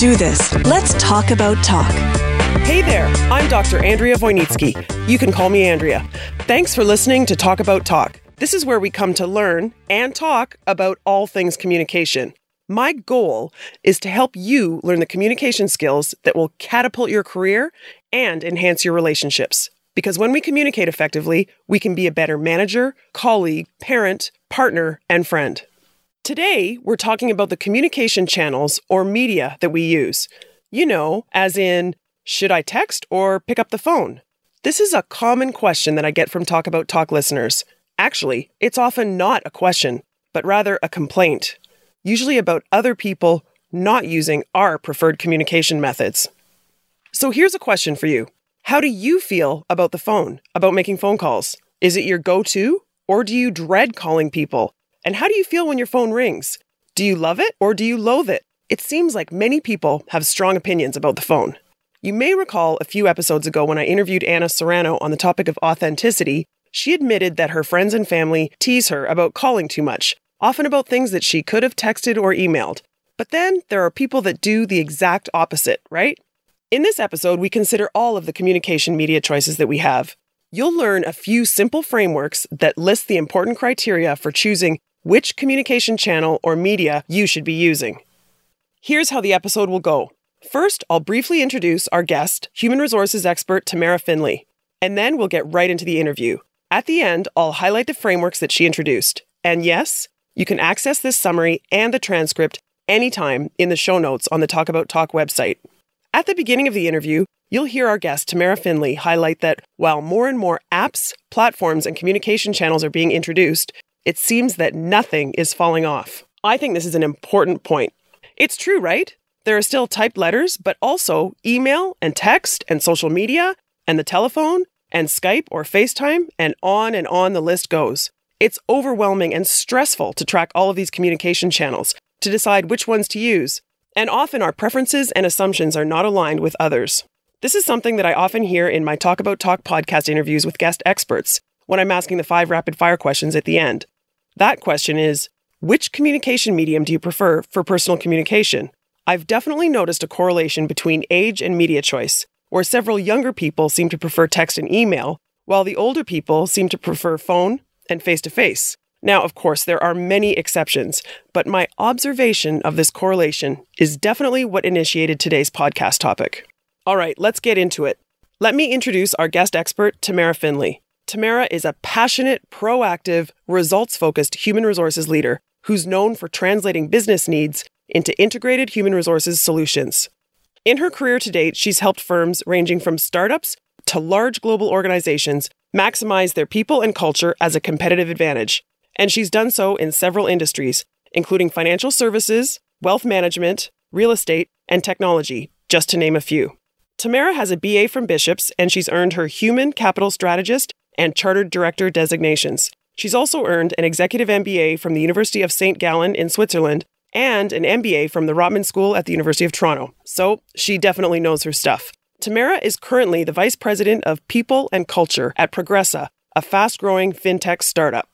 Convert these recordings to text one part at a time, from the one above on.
do this. Let's talk about talk. Hey there, I'm Dr. Andrea Wojnicki. You can call me Andrea. Thanks for listening to Talk About Talk. This is where we come to learn and talk about all things communication. My goal is to help you learn the communication skills that will catapult your career and enhance your relationships. Because when we communicate effectively, we can be a better manager, colleague, parent, partner, and friend. Today, we're talking about the communication channels or media that we use. You know, as in, should I text or pick up the phone? This is a common question that I get from Talk About Talk listeners. Actually, it's often not a question, but rather a complaint, usually about other people not using our preferred communication methods. So here's a question for you How do you feel about the phone, about making phone calls? Is it your go to, or do you dread calling people? And how do you feel when your phone rings? Do you love it or do you loathe it? It seems like many people have strong opinions about the phone. You may recall a few episodes ago when I interviewed Anna Serrano on the topic of authenticity, she admitted that her friends and family tease her about calling too much, often about things that she could have texted or emailed. But then there are people that do the exact opposite, right? In this episode, we consider all of the communication media choices that we have. You'll learn a few simple frameworks that list the important criteria for choosing which communication channel or media you should be using. Here's how the episode will go. First, I'll briefly introduce our guest, human resources expert Tamara Finley, and then we'll get right into the interview. At the end, I'll highlight the frameworks that she introduced. And yes, you can access this summary and the transcript anytime in the show notes on the Talk About Talk website. At the beginning of the interview, you'll hear our guest, Tamara Finley, highlight that while more and more apps, platforms, and communication channels are being introduced, it seems that nothing is falling off. I think this is an important point. It's true, right? There are still typed letters, but also email and text and social media and the telephone and Skype or FaceTime, and on and on the list goes. It's overwhelming and stressful to track all of these communication channels, to decide which ones to use, and often our preferences and assumptions are not aligned with others. This is something that I often hear in my Talk About Talk podcast interviews with guest experts when I'm asking the five rapid fire questions at the end. That question is Which communication medium do you prefer for personal communication? I've definitely noticed a correlation between age and media choice, where several younger people seem to prefer text and email, while the older people seem to prefer phone and face to face. Now, of course, there are many exceptions, but my observation of this correlation is definitely what initiated today's podcast topic. All right, let's get into it. Let me introduce our guest expert, Tamara Finley. Tamara is a passionate, proactive, results focused human resources leader who's known for translating business needs into integrated human resources solutions. In her career to date, she's helped firms ranging from startups to large global organizations maximize their people and culture as a competitive advantage. And she's done so in several industries, including financial services, wealth management, real estate, and technology, just to name a few. Tamara has a BA from Bishops, and she's earned her Human Capital Strategist and Chartered Director designations. She's also earned an Executive MBA from the University of St. Gallen in Switzerland and an MBA from the Rotman School at the University of Toronto. So she definitely knows her stuff. Tamara is currently the Vice President of People and Culture at Progressa, a fast growing fintech startup.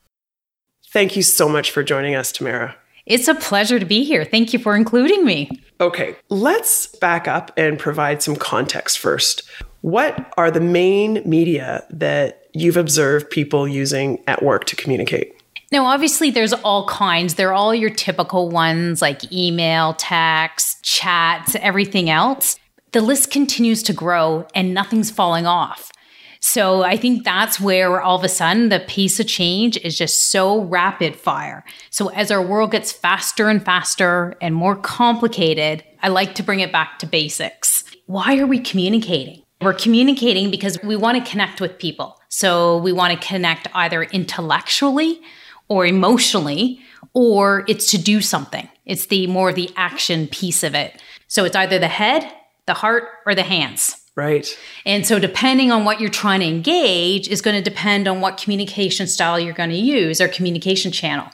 Thank you so much for joining us, Tamara. It's a pleasure to be here. Thank you for including me. Okay, let's back up and provide some context first. What are the main media that you've observed people using at work to communicate? Now, obviously, there's all kinds. They're all your typical ones like email, text, chats, everything else. The list continues to grow and nothing's falling off. So I think that's where all of a sudden the pace of change is just so rapid fire. So as our world gets faster and faster and more complicated, I like to bring it back to basics. Why are we communicating? We're communicating because we want to connect with people. So we want to connect either intellectually or emotionally, or it's to do something. It's the more the action piece of it. So it's either the head, the heart, or the hands. Right. And so, depending on what you're trying to engage, is going to depend on what communication style you're going to use or communication channel.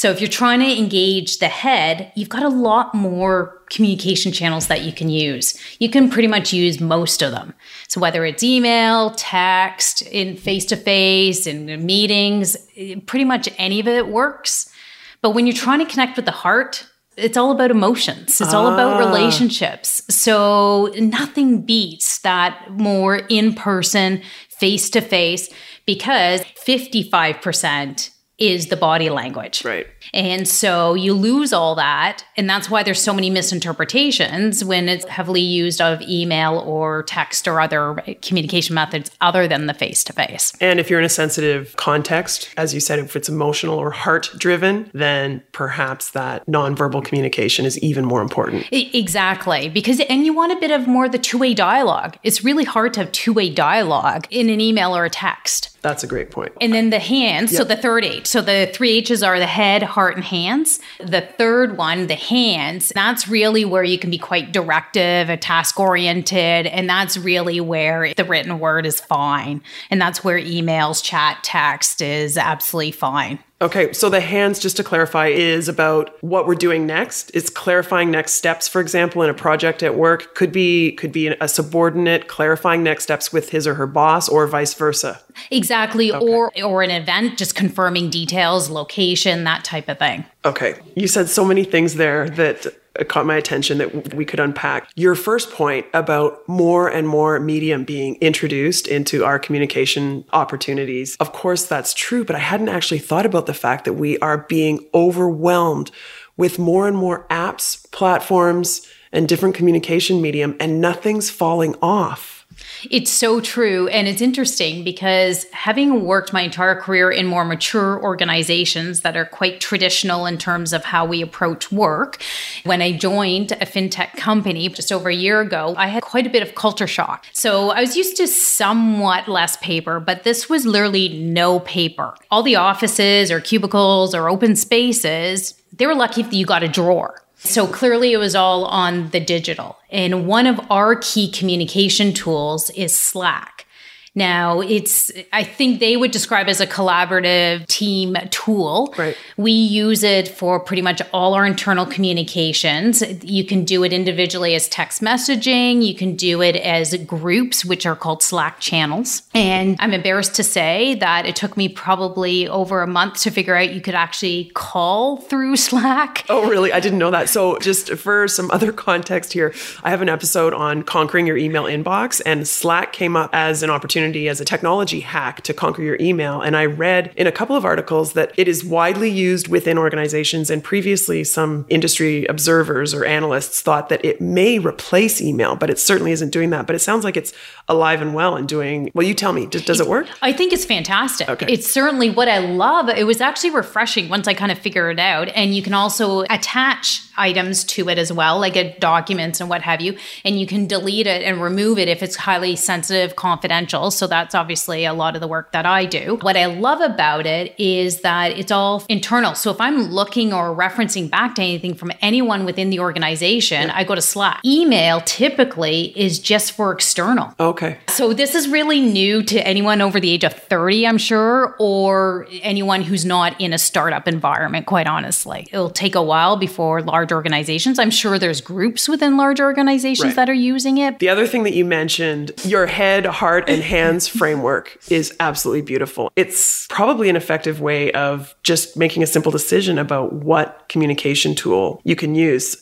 So if you're trying to engage the head, you've got a lot more communication channels that you can use. You can pretty much use most of them. So whether it's email, text, in face to face, in meetings, eh, pretty much any of it works. But when you're trying to connect with the heart, it's all about emotions. It's all about ah. relationships. So nothing beats that more in person, face to face, because 55% is the body language. Right. And so you lose all that. And that's why there's so many misinterpretations when it's heavily used of email or text or other communication methods other than the face to face. And if you're in a sensitive context, as you said, if it's emotional or heart driven, then perhaps that nonverbal communication is even more important. Exactly. Because, and you want a bit of more the two way dialogue. It's really hard to have two way dialogue in an email or a text. That's a great point. And then the hands, so the third H. So the three H's are the head, heart, and hands. The third one, the hands, that's really where you can be quite directive, task oriented. And that's really where the written word is fine. And that's where emails, chat, text is absolutely fine. Okay, so the hands, just to clarify, is about what we're doing next. It's clarifying next steps, for example, in a project at work. Could be could be a subordinate clarifying next steps with his or her boss, or vice versa. Exactly, okay. or or an event, just confirming details, location, that type of thing. Okay, you said so many things there that caught my attention that we could unpack. Your first point about more and more medium being introduced into our communication opportunities. Of course, that's true, but I hadn't actually thought about the fact that we are being overwhelmed with more and more apps, platforms, and different communication medium, and nothing's falling off. It's so true. And it's interesting because having worked my entire career in more mature organizations that are quite traditional in terms of how we approach work, when I joined a fintech company just over a year ago, I had quite a bit of culture shock. So I was used to somewhat less paper, but this was literally no paper. All the offices or cubicles or open spaces, they were lucky if you got a drawer. So clearly it was all on the digital. And one of our key communication tools is Slack. Now, it's, I think they would describe as a collaborative team tool. Right. We use it for pretty much all our internal communications. You can do it individually as text messaging, you can do it as groups, which are called Slack channels. And I'm embarrassed to say that it took me probably over a month to figure out you could actually call through Slack. Oh, really? I didn't know that. So, just for some other context here, I have an episode on conquering your email inbox, and Slack came up as an opportunity opportunity as a technology hack to conquer your email. And I read in a couple of articles that it is widely used within organizations. And previously, some industry observers or analysts thought that it may replace email, but it certainly isn't doing that. But it sounds like it's alive and well and doing, well, you tell me, does, does it work? I think it's fantastic. Okay. It's certainly what I love. It was actually refreshing once I kind of figured it out. And you can also attach items to it as well, like a documents and what have you. And you can delete it and remove it if it's highly sensitive, confidential. So that's obviously a lot of the work that I do. What I love about it is that it's all internal. So if I'm looking or referencing back to anything from anyone within the organization, yeah. I go to Slack. Email typically is just for external. Okay. So this is really new to anyone over the age of 30, I'm sure, or anyone who's not in a startup environment, quite honestly. It'll take a while before large organizations. I'm sure there's groups within large organizations right. that are using it. The other thing that you mentioned, your head, heart, and hands framework is absolutely beautiful. It's probably an effective way of just making a simple decision about what communication tool you can use.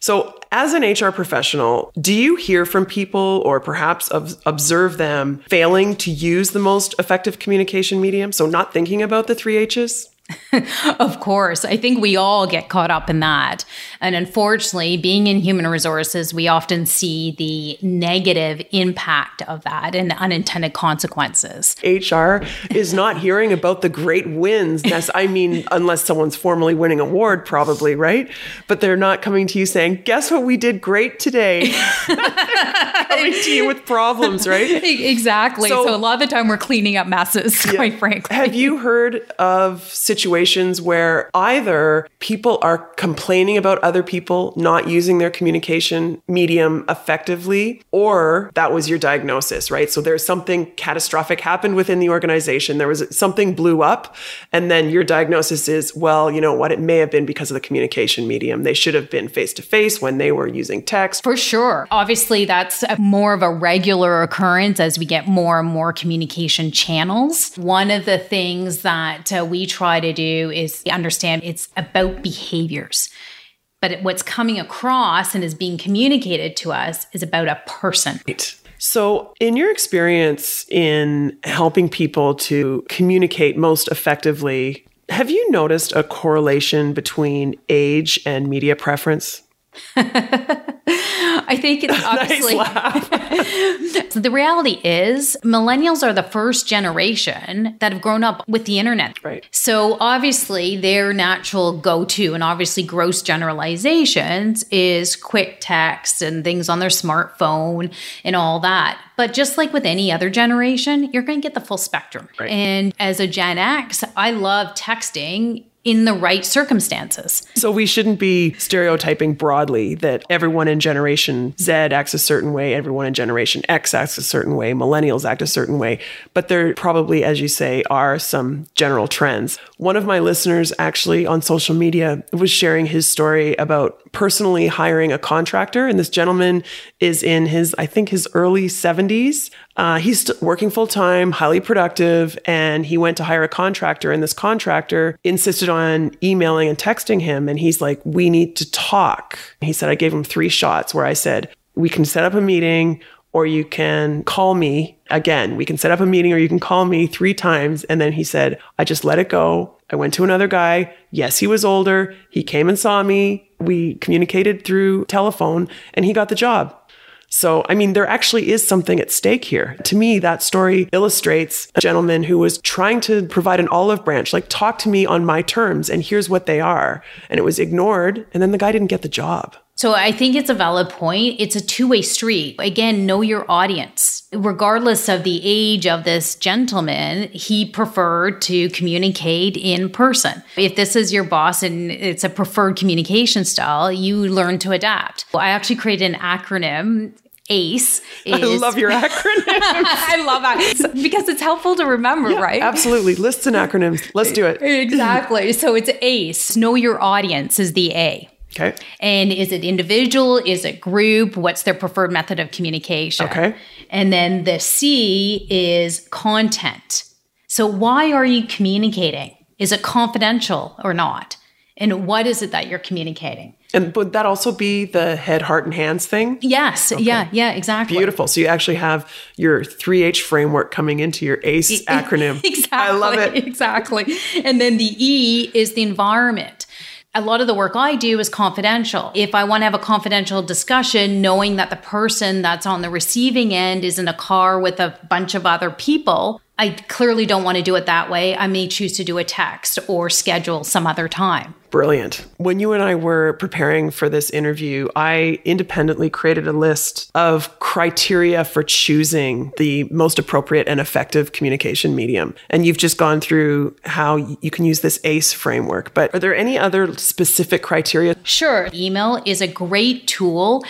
So, as an HR professional, do you hear from people or perhaps observe them failing to use the most effective communication medium? So, not thinking about the three H's? of course. I think we all get caught up in that. And unfortunately, being in human resources, we often see the negative impact of that and unintended consequences. HR is not hearing about the great wins. That's, I mean, unless someone's formally winning an award, probably, right? But they're not coming to you saying, guess what we did great today? coming to you with problems, right? Exactly. So, so, a lot of the time we're cleaning up messes, yeah. quite frankly. Have you heard of situations? situations where either people are complaining about other people not using their communication medium effectively, or that was your diagnosis, right? So there's something catastrophic happened within the organization. There was something blew up. And then your diagnosis is, well, you know what? It may have been because of the communication medium. They should have been face to face when they were using text. For sure. Obviously, that's more of a regular occurrence as we get more and more communication channels. One of the things that uh, we try to to do is understand it's about behaviors. But what's coming across and is being communicated to us is about a person. Right. So, in your experience in helping people to communicate most effectively, have you noticed a correlation between age and media preference? I think it's obviously. so the reality is, millennials are the first generation that have grown up with the internet. Right. So obviously, their natural go to, and obviously gross generalizations, is quick text and things on their smartphone and all that. But just like with any other generation, you're going to get the full spectrum. Right. And as a Gen X, I love texting in the right circumstances. So we shouldn't be stereotyping broadly that everyone in Generation Z acts a certain way, everyone in Generation X acts a certain way, millennials act a certain way. But there probably, as you say, are some general trends. One of my listeners actually on social media was sharing his story about personally hiring a contractor. And this gentleman is in his, I think, his early 70s. Uh, he's working full time, highly productive, and he went to hire a contractor. And this contractor insisted on emailing and texting him. And he's like, We need to talk. He said, I gave him three shots where I said, We can set up a meeting or you can call me again. We can set up a meeting or you can call me three times. And then he said, I just let it go. I went to another guy. Yes, he was older. He came and saw me. We communicated through telephone and he got the job. So, I mean, there actually is something at stake here. To me, that story illustrates a gentleman who was trying to provide an olive branch, like, talk to me on my terms, and here's what they are. And it was ignored, and then the guy didn't get the job. So I think it's a valid point. It's a two way street. Again, know your audience. Regardless of the age of this gentleman, he preferred to communicate in person. If this is your boss and it's a preferred communication style, you learn to adapt. I actually created an acronym ACE. Is, I love your acronym. I love that because it's helpful to remember, yeah, right? Absolutely. Lists and acronyms. Let's do it. exactly. So it's ACE. Know your audience is the A. Okay. And is it individual? Is it group? What's their preferred method of communication? Okay. And then the C is content. So why are you communicating? Is it confidential or not? And what is it that you're communicating? And would that also be the head, heart, and hands thing? Yes. Okay. Yeah. Yeah. Exactly. Beautiful. So you actually have your 3H framework coming into your ACE acronym. exactly. I love it. Exactly. And then the E is the environment a lot of the work I do is confidential. If I want to have a confidential discussion, knowing that the person that's on the receiving end is in a car with a bunch of other people, I clearly don't want to do it that way. I may choose to do a text or schedule some other time. Brilliant. When you and I were preparing for this interview, I independently created a list of criteria for choosing the most appropriate and effective communication medium. And you've just gone through how you can use this ACE framework. But are there any other specific criteria? Sure. Email is a great tool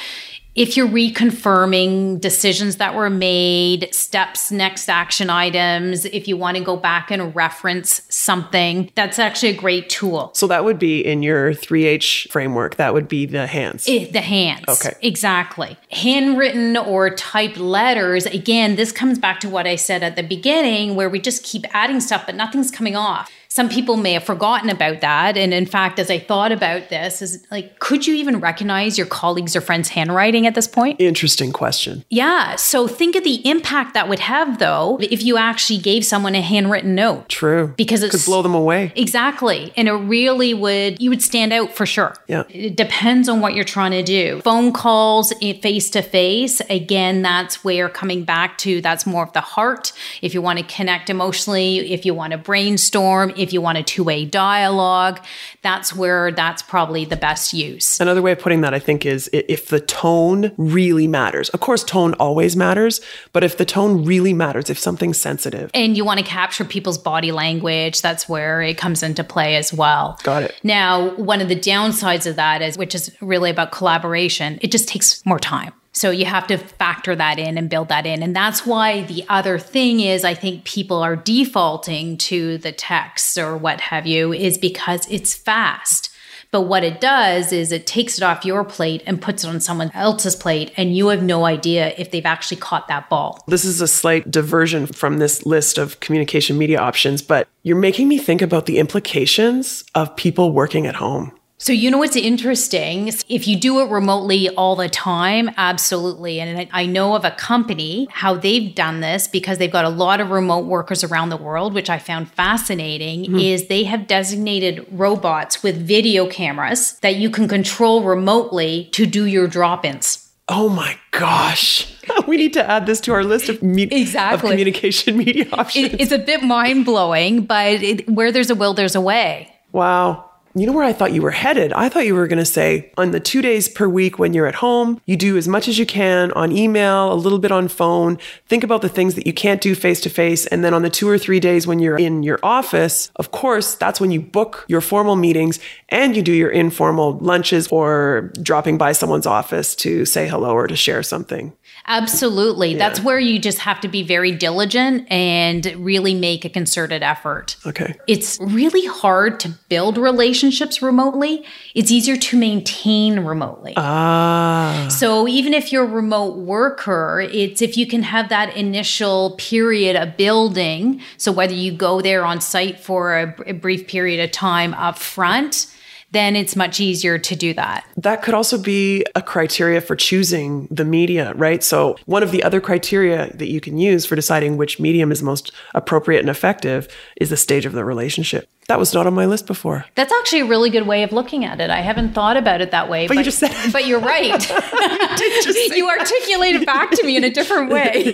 if you're reconfirming decisions that were made, steps, next action items, if you want to go back and reference something, that's actually a great tool. So that would be in your 3H framework, that would be the hands. It, the hands. Okay. Exactly. Handwritten or typed letters, again, this comes back to what I said at the beginning where we just keep adding stuff, but nothing's coming off some people may have forgotten about that. And in fact, as I thought about this, is like, could you even recognize your colleagues or friends' handwriting at this point? Interesting question. Yeah. So think of the impact that would have, though, if you actually gave someone a handwritten note. True. Because it could blow them away. Exactly. And it really would, you would stand out for sure. Yeah. It depends on what you're trying to do. Phone calls face to face, again, that's where coming back to that's more of the heart. If you want to connect emotionally, if you want to brainstorm, if you want a two way dialogue, that's where that's probably the best use. Another way of putting that, I think, is if the tone really matters. Of course, tone always matters, but if the tone really matters, if something's sensitive. And you want to capture people's body language, that's where it comes into play as well. Got it. Now, one of the downsides of that is, which is really about collaboration, it just takes more time. So you have to factor that in and build that in. And that's why the other thing is, I think people are defaulting to the text or what have you, is because it's fast. But what it does is it takes it off your plate and puts it on someone else's plate, and you have no idea if they've actually caught that ball. This is a slight diversion from this list of communication media options, but you're making me think about the implications of people working at home So, you know what's interesting? If you do it remotely all the time, absolutely. And I know of a company, how they've done this because they've got a lot of remote workers around the world, which I found fascinating, mm-hmm. is they have designated robots with video cameras that you can control remotely to do your drop ins. Oh my gosh. We need to add this to our list of, me- exactly. of communication media options. It, it's a bit mind blowing, but it, where there's a will, there's a way. Wow. You know where I thought you were headed? I thought you were going to say on the two days per week when you're at home, you do as much as you can on email, a little bit on phone. Think about the things that you can't do face to face. And then on the two or three days when you're in your office, of course, that's when you book your formal meetings and you do your informal lunches or dropping by someone's office to say hello or to share something. Absolutely. Yeah. That's where you just have to be very diligent and really make a concerted effort. Okay. It's really hard to build relationships remotely. It's easier to maintain remotely. Ah. So even if you're a remote worker, it's if you can have that initial period of building. So whether you go there on site for a, a brief period of time up front, then it's much easier to do that. That could also be a criteria for choosing the media, right? So, one of the other criteria that you can use for deciding which medium is most appropriate and effective is the stage of the relationship. That was not on my list before. That's actually a really good way of looking at it. I haven't thought about it that way. But, but you just said But you're right. you, articulated back to me in a different way.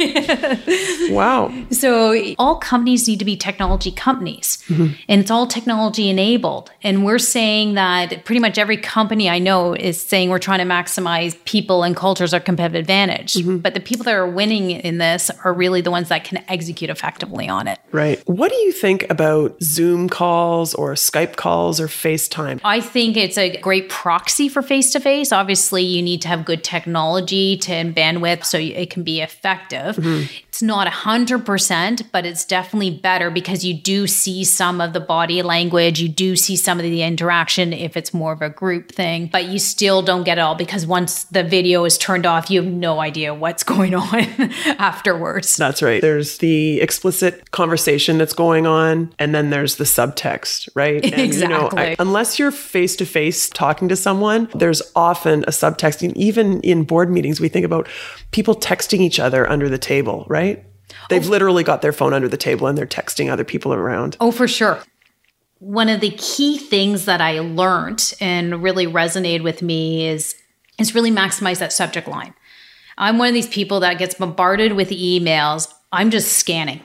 wow. So all companies need to be technology companies. Mm-hmm. And it's all technology enabled. And we're saying that pretty much every company I know is saying we're trying to maximize people and cultures our competitive advantage. Mm-hmm. But the people that are winning in this are really the ones that can execute effectively on it. Right. What do you think about Zoom calls? Calls or Skype calls or FaceTime? I think it's a great proxy for face to face. Obviously, you need to have good technology to and bandwidth so it can be effective. Mm-hmm. It's not 100%, but it's definitely better because you do see some of the body language, you do see some of the interaction if it's more of a group thing, but you still don't get it all because once the video is turned off, you have no idea what's going on afterwards. That's right. There's the explicit conversation that's going on, and then there's the subtext, right? And, exactly. You know, I, unless you're face to face talking to someone, there's often a subtext. And even in board meetings, we think about people texting each other under the table, right? right? They've oh. literally got their phone under the table and they're texting other people around. Oh, for sure. One of the key things that I learned and really resonated with me is is really maximize that subject line. I'm one of these people that gets bombarded with emails. I'm just scanning.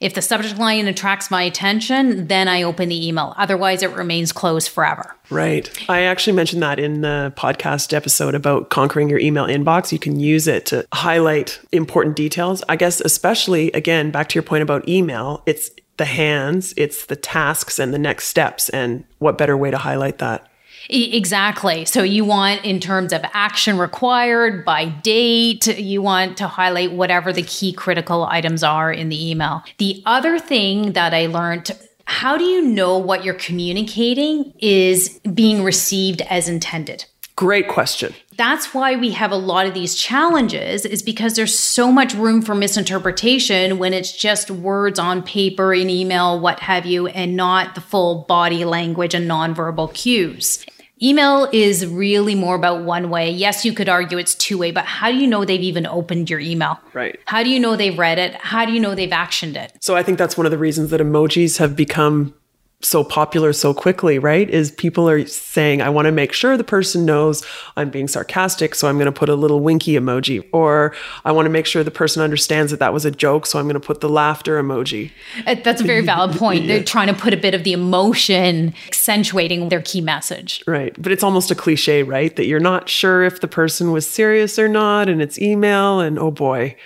If the subject line attracts my attention, then I open the email. Otherwise, it remains closed forever. Right. I actually mentioned that in the podcast episode about conquering your email inbox. You can use it to highlight important details. I guess, especially again, back to your point about email, it's the hands, it's the tasks and the next steps. And what better way to highlight that? Exactly. So you want in terms of action required by date, you want to highlight whatever the key critical items are in the email. The other thing that I learned how do you know what you're communicating is being received as intended? Great question. That's why we have a lot of these challenges is because there's so much room for misinterpretation when it's just words on paper in email, what have you, and not the full body language and nonverbal cues. Email is really more about one way. Yes, you could argue it's two way, but how do you know they've even opened your email? Right. How do you know they've read it? How do you know they've actioned it? So I think that's one of the reasons that emojis have become so popular so quickly, right? Is people are saying, I want to make sure the person knows I'm being sarcastic, so I'm going to put a little winky emoji. Or I want to make sure the person understands that that was a joke, so I'm going to put the laughter emoji. Uh, that's a very valid point. yeah. They're trying to put a bit of the emotion, accentuating their key message. Right. But it's almost a cliche, right? That you're not sure if the person was serious or not, and it's email, and oh boy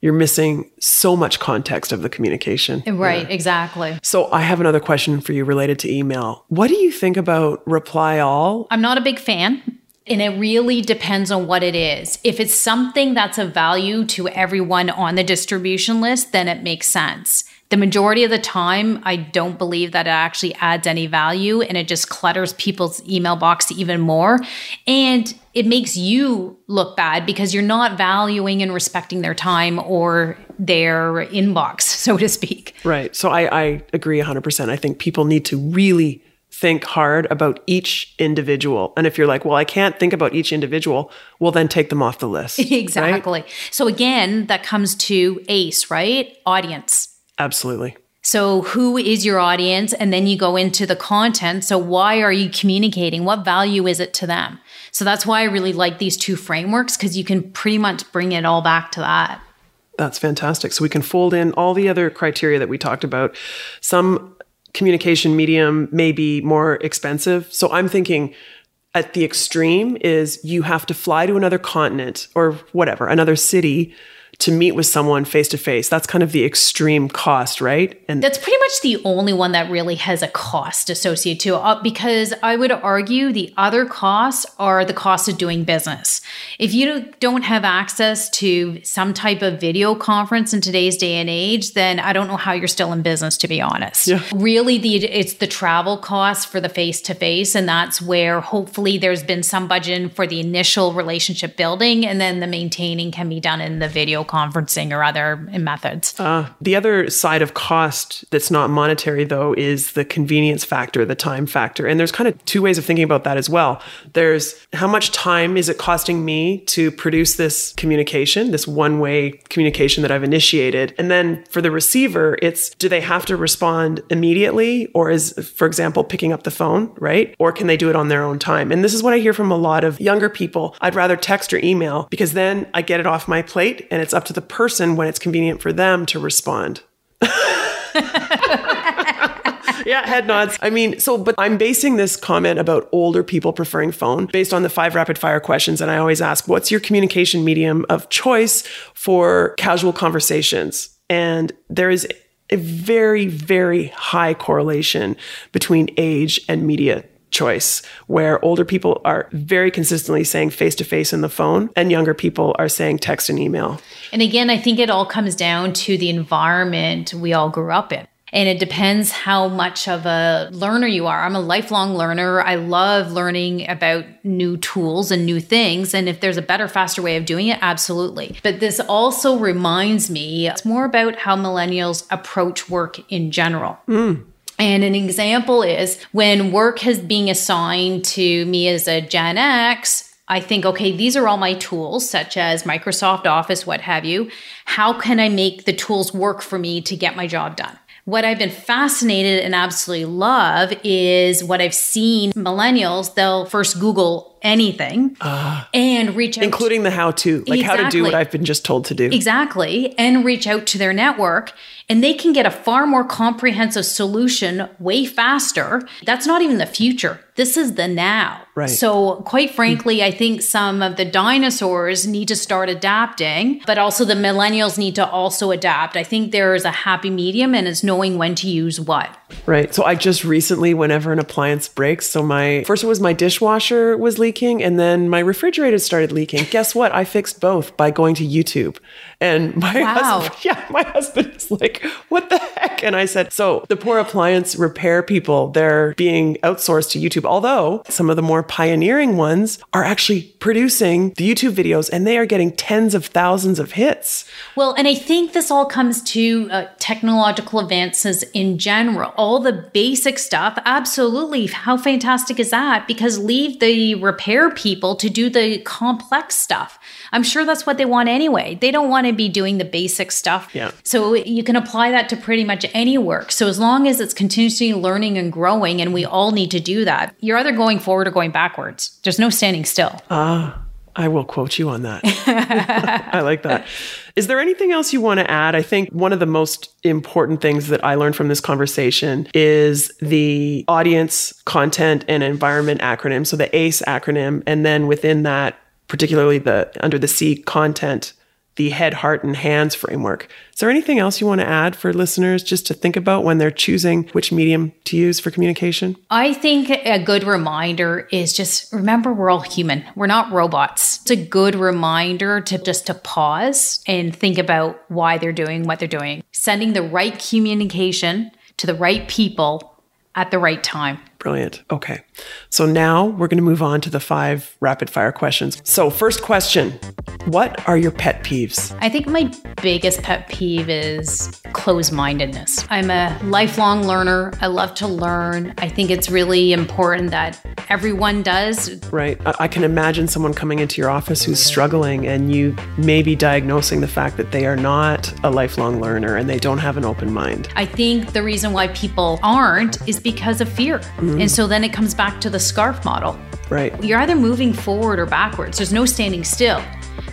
you're missing so much context of the communication. Right, yeah. exactly. So I have another question for you related to email. What do you think about reply all? I'm not a big fan. And it really depends on what it is. If it's something that's of value to everyone on the distribution list, then it makes sense the majority of the time, I don't believe that it actually adds any value and it just clutters people's email box even more. And it makes you look bad because you're not valuing and respecting their time or their inbox, so to speak. Right. So I, I agree 100%. I think people need to really think hard about each individual. And if you're like, well, I can't think about each individual, well, then take them off the list. exactly. Right? So again, that comes to ACE, right? Audience. Absolutely. So, who is your audience? And then you go into the content. So, why are you communicating? What value is it to them? So, that's why I really like these two frameworks because you can pretty much bring it all back to that. That's fantastic. So, we can fold in all the other criteria that we talked about. Some communication medium may be more expensive. So, I'm thinking at the extreme is you have to fly to another continent or whatever, another city to meet with someone face to face. That's kind of the extreme cost, right? And that's pretty much the only one that really has a cost associated to it uh, because I would argue the other costs are the cost of doing business. If you don't have access to some type of video conference in today's day and age, then I don't know how you're still in business to be honest. Yeah. Really the it's the travel costs for the face to face and that's where hopefully there's been some budget for the initial relationship building and then the maintaining can be done in the video conferencing or other methods. Uh, the other side of cost that's not monetary, though, is the convenience factor, the time factor. And there's kind of two ways of thinking about that as well. There's how much time is it costing me to produce this communication, this one way communication that I've initiated? And then for the receiver, it's do they have to respond immediately or is, for example, picking up the phone, right? Or can they do it on their own time? And this is what I hear from a lot of younger people. I'd rather text or email because then I get it off my plate and it's up to the person when it's convenient for them to respond. yeah, head nods. I mean, so, but I'm basing this comment about older people preferring phone based on the five rapid fire questions. And I always ask, what's your communication medium of choice for casual conversations? And there is a very, very high correlation between age and media choice where older people are very consistently saying face to face in the phone and younger people are saying text and email. And again, I think it all comes down to the environment we all grew up in. And it depends how much of a learner you are. I'm a lifelong learner. I love learning about new tools and new things. And if there's a better, faster way of doing it, absolutely. But this also reminds me it's more about how millennials approach work in general. Mm. And an example is when work has being assigned to me as a Gen X, I think, okay, these are all my tools, such as Microsoft Office, what have you. How can I make the tools work for me to get my job done? What I've been fascinated and absolutely love is what I've seen millennials, they'll first Google anything uh, and reach out including the how to like exactly. how to do what I've been just told to do. Exactly. And reach out to their network and they can get a far more comprehensive solution way faster. That's not even the future. This is the now. Right. So, quite frankly, I think some of the dinosaurs need to start adapting, but also the millennials need to also adapt. I think there is a happy medium and it's knowing when to use what. Right. So, I just recently, whenever an appliance breaks, so my first was my dishwasher was leaking and then my refrigerator started leaking. Guess what? I fixed both by going to YouTube. And my wow. husband, yeah, my husband is like, what the heck? And I said, so the poor appliance repair people, they're being outsourced to YouTube. Although some of the more pioneering ones are actually producing the YouTube videos and they are getting tens of thousands of hits. Well, and I think this all comes to uh, technological advances in general. All the basic stuff, absolutely. How fantastic is that? Because leave the repair people to do the complex stuff. I'm sure that's what they want anyway. They don't want to be doing the basic stuff. Yeah. So you can apply that to pretty much any work. So as long as it's continuously learning and growing, and we all need to do that, you're either going forward or going backwards. There's no standing still. Ah. Uh, I will quote you on that. I like that. Is there anything else you want to add? I think one of the most important things that I learned from this conversation is the audience, content, and environment acronym. So the ACE acronym. And then within that, particularly the under the C content, the head, heart, and hands framework. Is there anything else you want to add for listeners just to think about when they're choosing which medium to use for communication? I think a good reminder is just remember we're all human. We're not robots. It's a good reminder to just to pause and think about why they're doing what they're doing. Sending the right communication to the right people at the right time. Brilliant. Okay. So now we're going to move on to the five rapid fire questions. So, first question What are your pet peeves? I think my biggest pet peeve is closed mindedness. I'm a lifelong learner. I love to learn. I think it's really important that everyone does. Right. I, I can imagine someone coming into your office who's struggling and you may be diagnosing the fact that they are not a lifelong learner and they don't have an open mind. I think the reason why people aren't is because of fear. Mm-hmm. And so then it comes back to the SCARF model. Right. You're either moving forward or backwards. There's no standing still.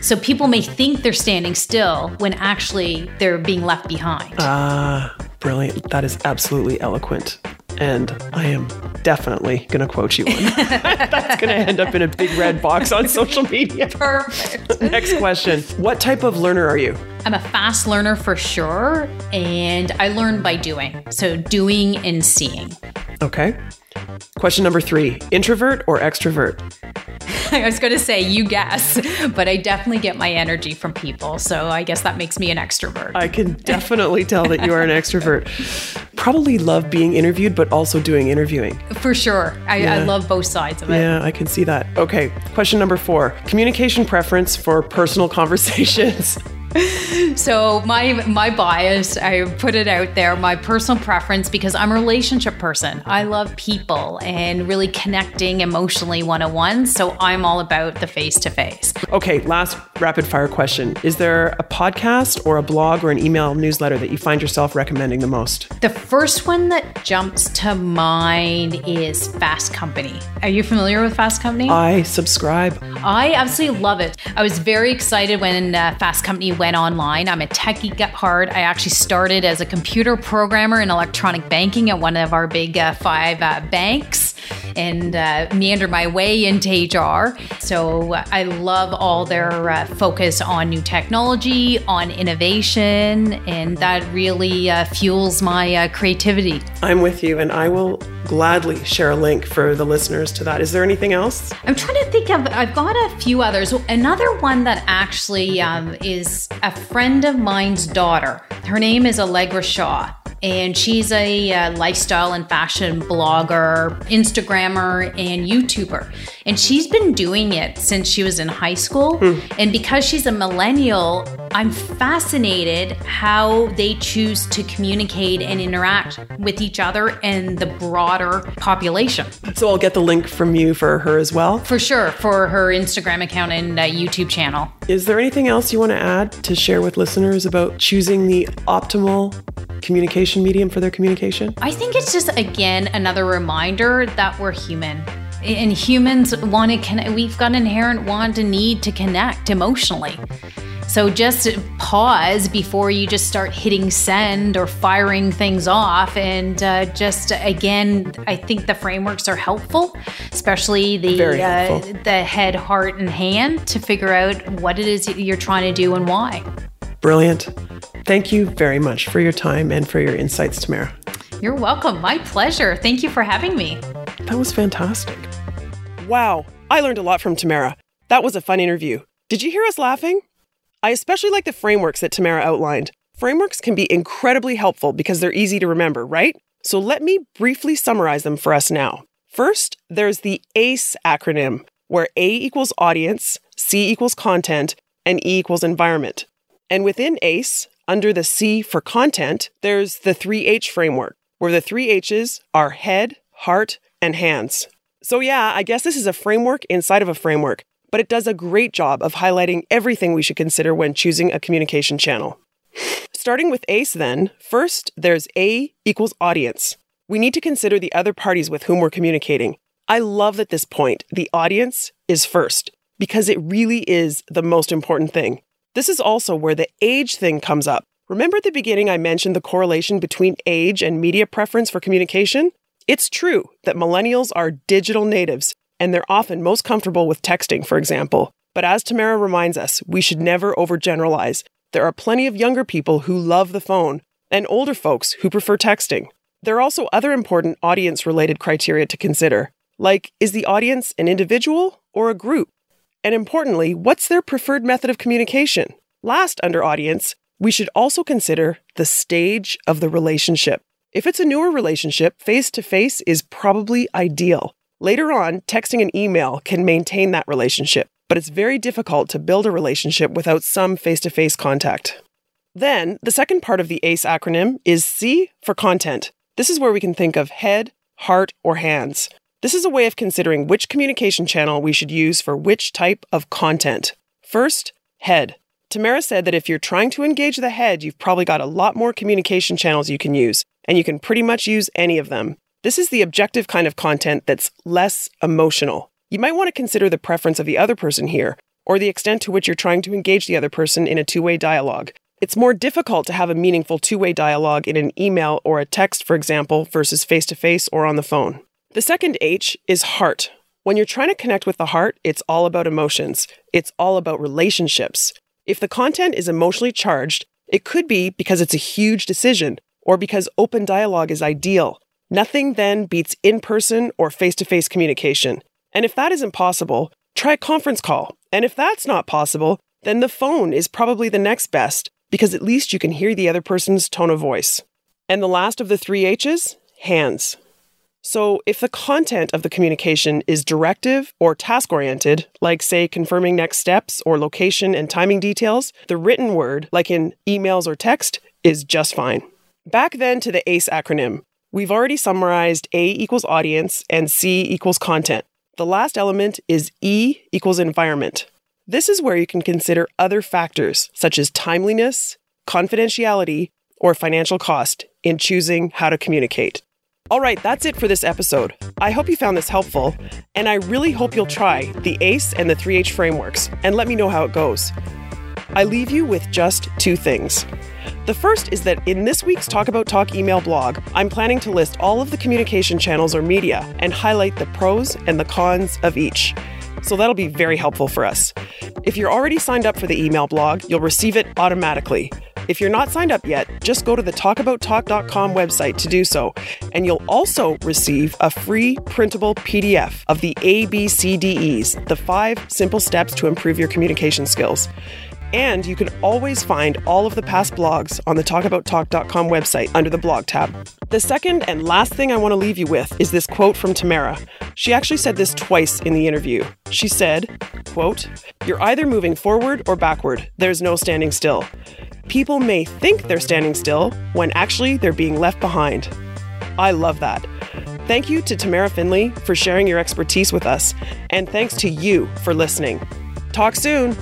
So people may think they're standing still when actually they're being left behind. Ah, uh, brilliant. That is absolutely eloquent. And I am definitely going to quote you on That's going to end up in a big red box on social media. Perfect. Next question What type of learner are you? I'm a fast learner for sure. And I learn by doing. So doing and seeing. Okay. Question number three introvert or extrovert? I was going to say, you guess, but I definitely get my energy from people. So I guess that makes me an extrovert. I can definitely tell that you are an extrovert. Probably love being interviewed, but also doing interviewing. For sure. I, yeah. I love both sides of it. Yeah, I can see that. Okay. Question number four communication preference for personal conversations. So my my bias, I put it out there, my personal preference because I'm a relationship person. I love people and really connecting emotionally one on one. So I'm all about the face to face. Okay, last rapid fire question. Is there a podcast or a blog or an email newsletter that you find yourself recommending the most? The first one that jumps to mind is Fast Company. Are you familiar with Fast Company? I subscribe. I absolutely love it. I was very excited when uh, Fast Company went went online. I'm a tech geek at heart. I actually started as a computer programmer in electronic banking at one of our big uh, five uh, banks and uh, meander my way into HR. So I love all their uh, focus on new technology, on innovation, and that really uh, fuels my uh, creativity. I'm with you, and I will gladly share a link for the listeners to that. Is there anything else? I'm trying to think of, I've got a few others. Another one that actually um, is a friend of mine's daughter. Her name is Allegra Shaw and she's a uh, lifestyle and fashion blogger, Instagrammer, and YouTuber. And she's been doing it since she was in high school. Mm. And because she's a millennial, I'm fascinated how they choose to communicate and interact with each other and the broader population. So I'll get the link from you for her as well? For sure, for her Instagram account and uh, YouTube channel. Is there anything else you want to add to share with listeners about choosing the optimal communication medium for their communication? I think it's just, again, another reminder that we're human. And humans want to connect. We've got an inherent want and need to connect emotionally. So just pause before you just start hitting send or firing things off. And uh, just again, I think the frameworks are helpful, especially the uh, the head, heart, and hand to figure out what it is you're trying to do and why. Brilliant. Thank you very much for your time and for your insights, Tamara. You're welcome. My pleasure. Thank you for having me. That was fantastic. Wow, I learned a lot from Tamara. That was a fun interview. Did you hear us laughing? I especially like the frameworks that Tamara outlined. Frameworks can be incredibly helpful because they're easy to remember, right? So let me briefly summarize them for us now. First, there's the ACE acronym, where A equals audience, C equals content, and E equals environment. And within ACE, under the C for content, there's the 3H framework, where the three H's are head, heart, and hands. So, yeah, I guess this is a framework inside of a framework, but it does a great job of highlighting everything we should consider when choosing a communication channel. Starting with ACE, then, first there's A equals audience. We need to consider the other parties with whom we're communicating. I love that this point, the audience, is first, because it really is the most important thing. This is also where the age thing comes up. Remember at the beginning I mentioned the correlation between age and media preference for communication? It's true that millennials are digital natives, and they're often most comfortable with texting, for example. But as Tamara reminds us, we should never overgeneralize. There are plenty of younger people who love the phone, and older folks who prefer texting. There are also other important audience related criteria to consider, like is the audience an individual or a group? And importantly, what's their preferred method of communication? Last, under audience, we should also consider the stage of the relationship. If it's a newer relationship, face to face is probably ideal. Later on, texting and email can maintain that relationship. but it's very difficult to build a relationship without some face to face contact. Then, the second part of the ACE acronym is C for content. This is where we can think of head, heart, or hands. This is a way of considering which communication channel we should use for which type of content. First, head. Tamara said that if you're trying to engage the head, you've probably got a lot more communication channels you can use, and you can pretty much use any of them. This is the objective kind of content that's less emotional. You might want to consider the preference of the other person here, or the extent to which you're trying to engage the other person in a two way dialogue. It's more difficult to have a meaningful two way dialogue in an email or a text, for example, versus face to face or on the phone. The second H is heart. When you're trying to connect with the heart, it's all about emotions, it's all about relationships. If the content is emotionally charged, it could be because it's a huge decision or because open dialogue is ideal. Nothing then beats in person or face to face communication. And if that isn't possible, try a conference call. And if that's not possible, then the phone is probably the next best because at least you can hear the other person's tone of voice. And the last of the three H's hands. So, if the content of the communication is directive or task oriented, like, say, confirming next steps or location and timing details, the written word, like in emails or text, is just fine. Back then to the ACE acronym. We've already summarized A equals audience and C equals content. The last element is E equals environment. This is where you can consider other factors such as timeliness, confidentiality, or financial cost in choosing how to communicate. All right, that's it for this episode. I hope you found this helpful, and I really hope you'll try the ACE and the 3H frameworks and let me know how it goes. I leave you with just two things. The first is that in this week's Talk About Talk email blog, I'm planning to list all of the communication channels or media and highlight the pros and the cons of each. So that'll be very helpful for us. If you're already signed up for the email blog, you'll receive it automatically. If you're not signed up yet, just go to the talkabouttalk.com website to do so, and you'll also receive a free printable PDF of the ABCDEs, the five simple steps to improve your communication skills. And you can always find all of the past blogs on the talkabouttalk.com website under the blog tab. The second and last thing I want to leave you with is this quote from Tamara. She actually said this twice in the interview. She said, quote, "You're either moving forward or backward. There's no standing still. People may think they're standing still when actually they're being left behind." I love that. Thank you to Tamara Finley for sharing your expertise with us, and thanks to you for listening. Talk soon.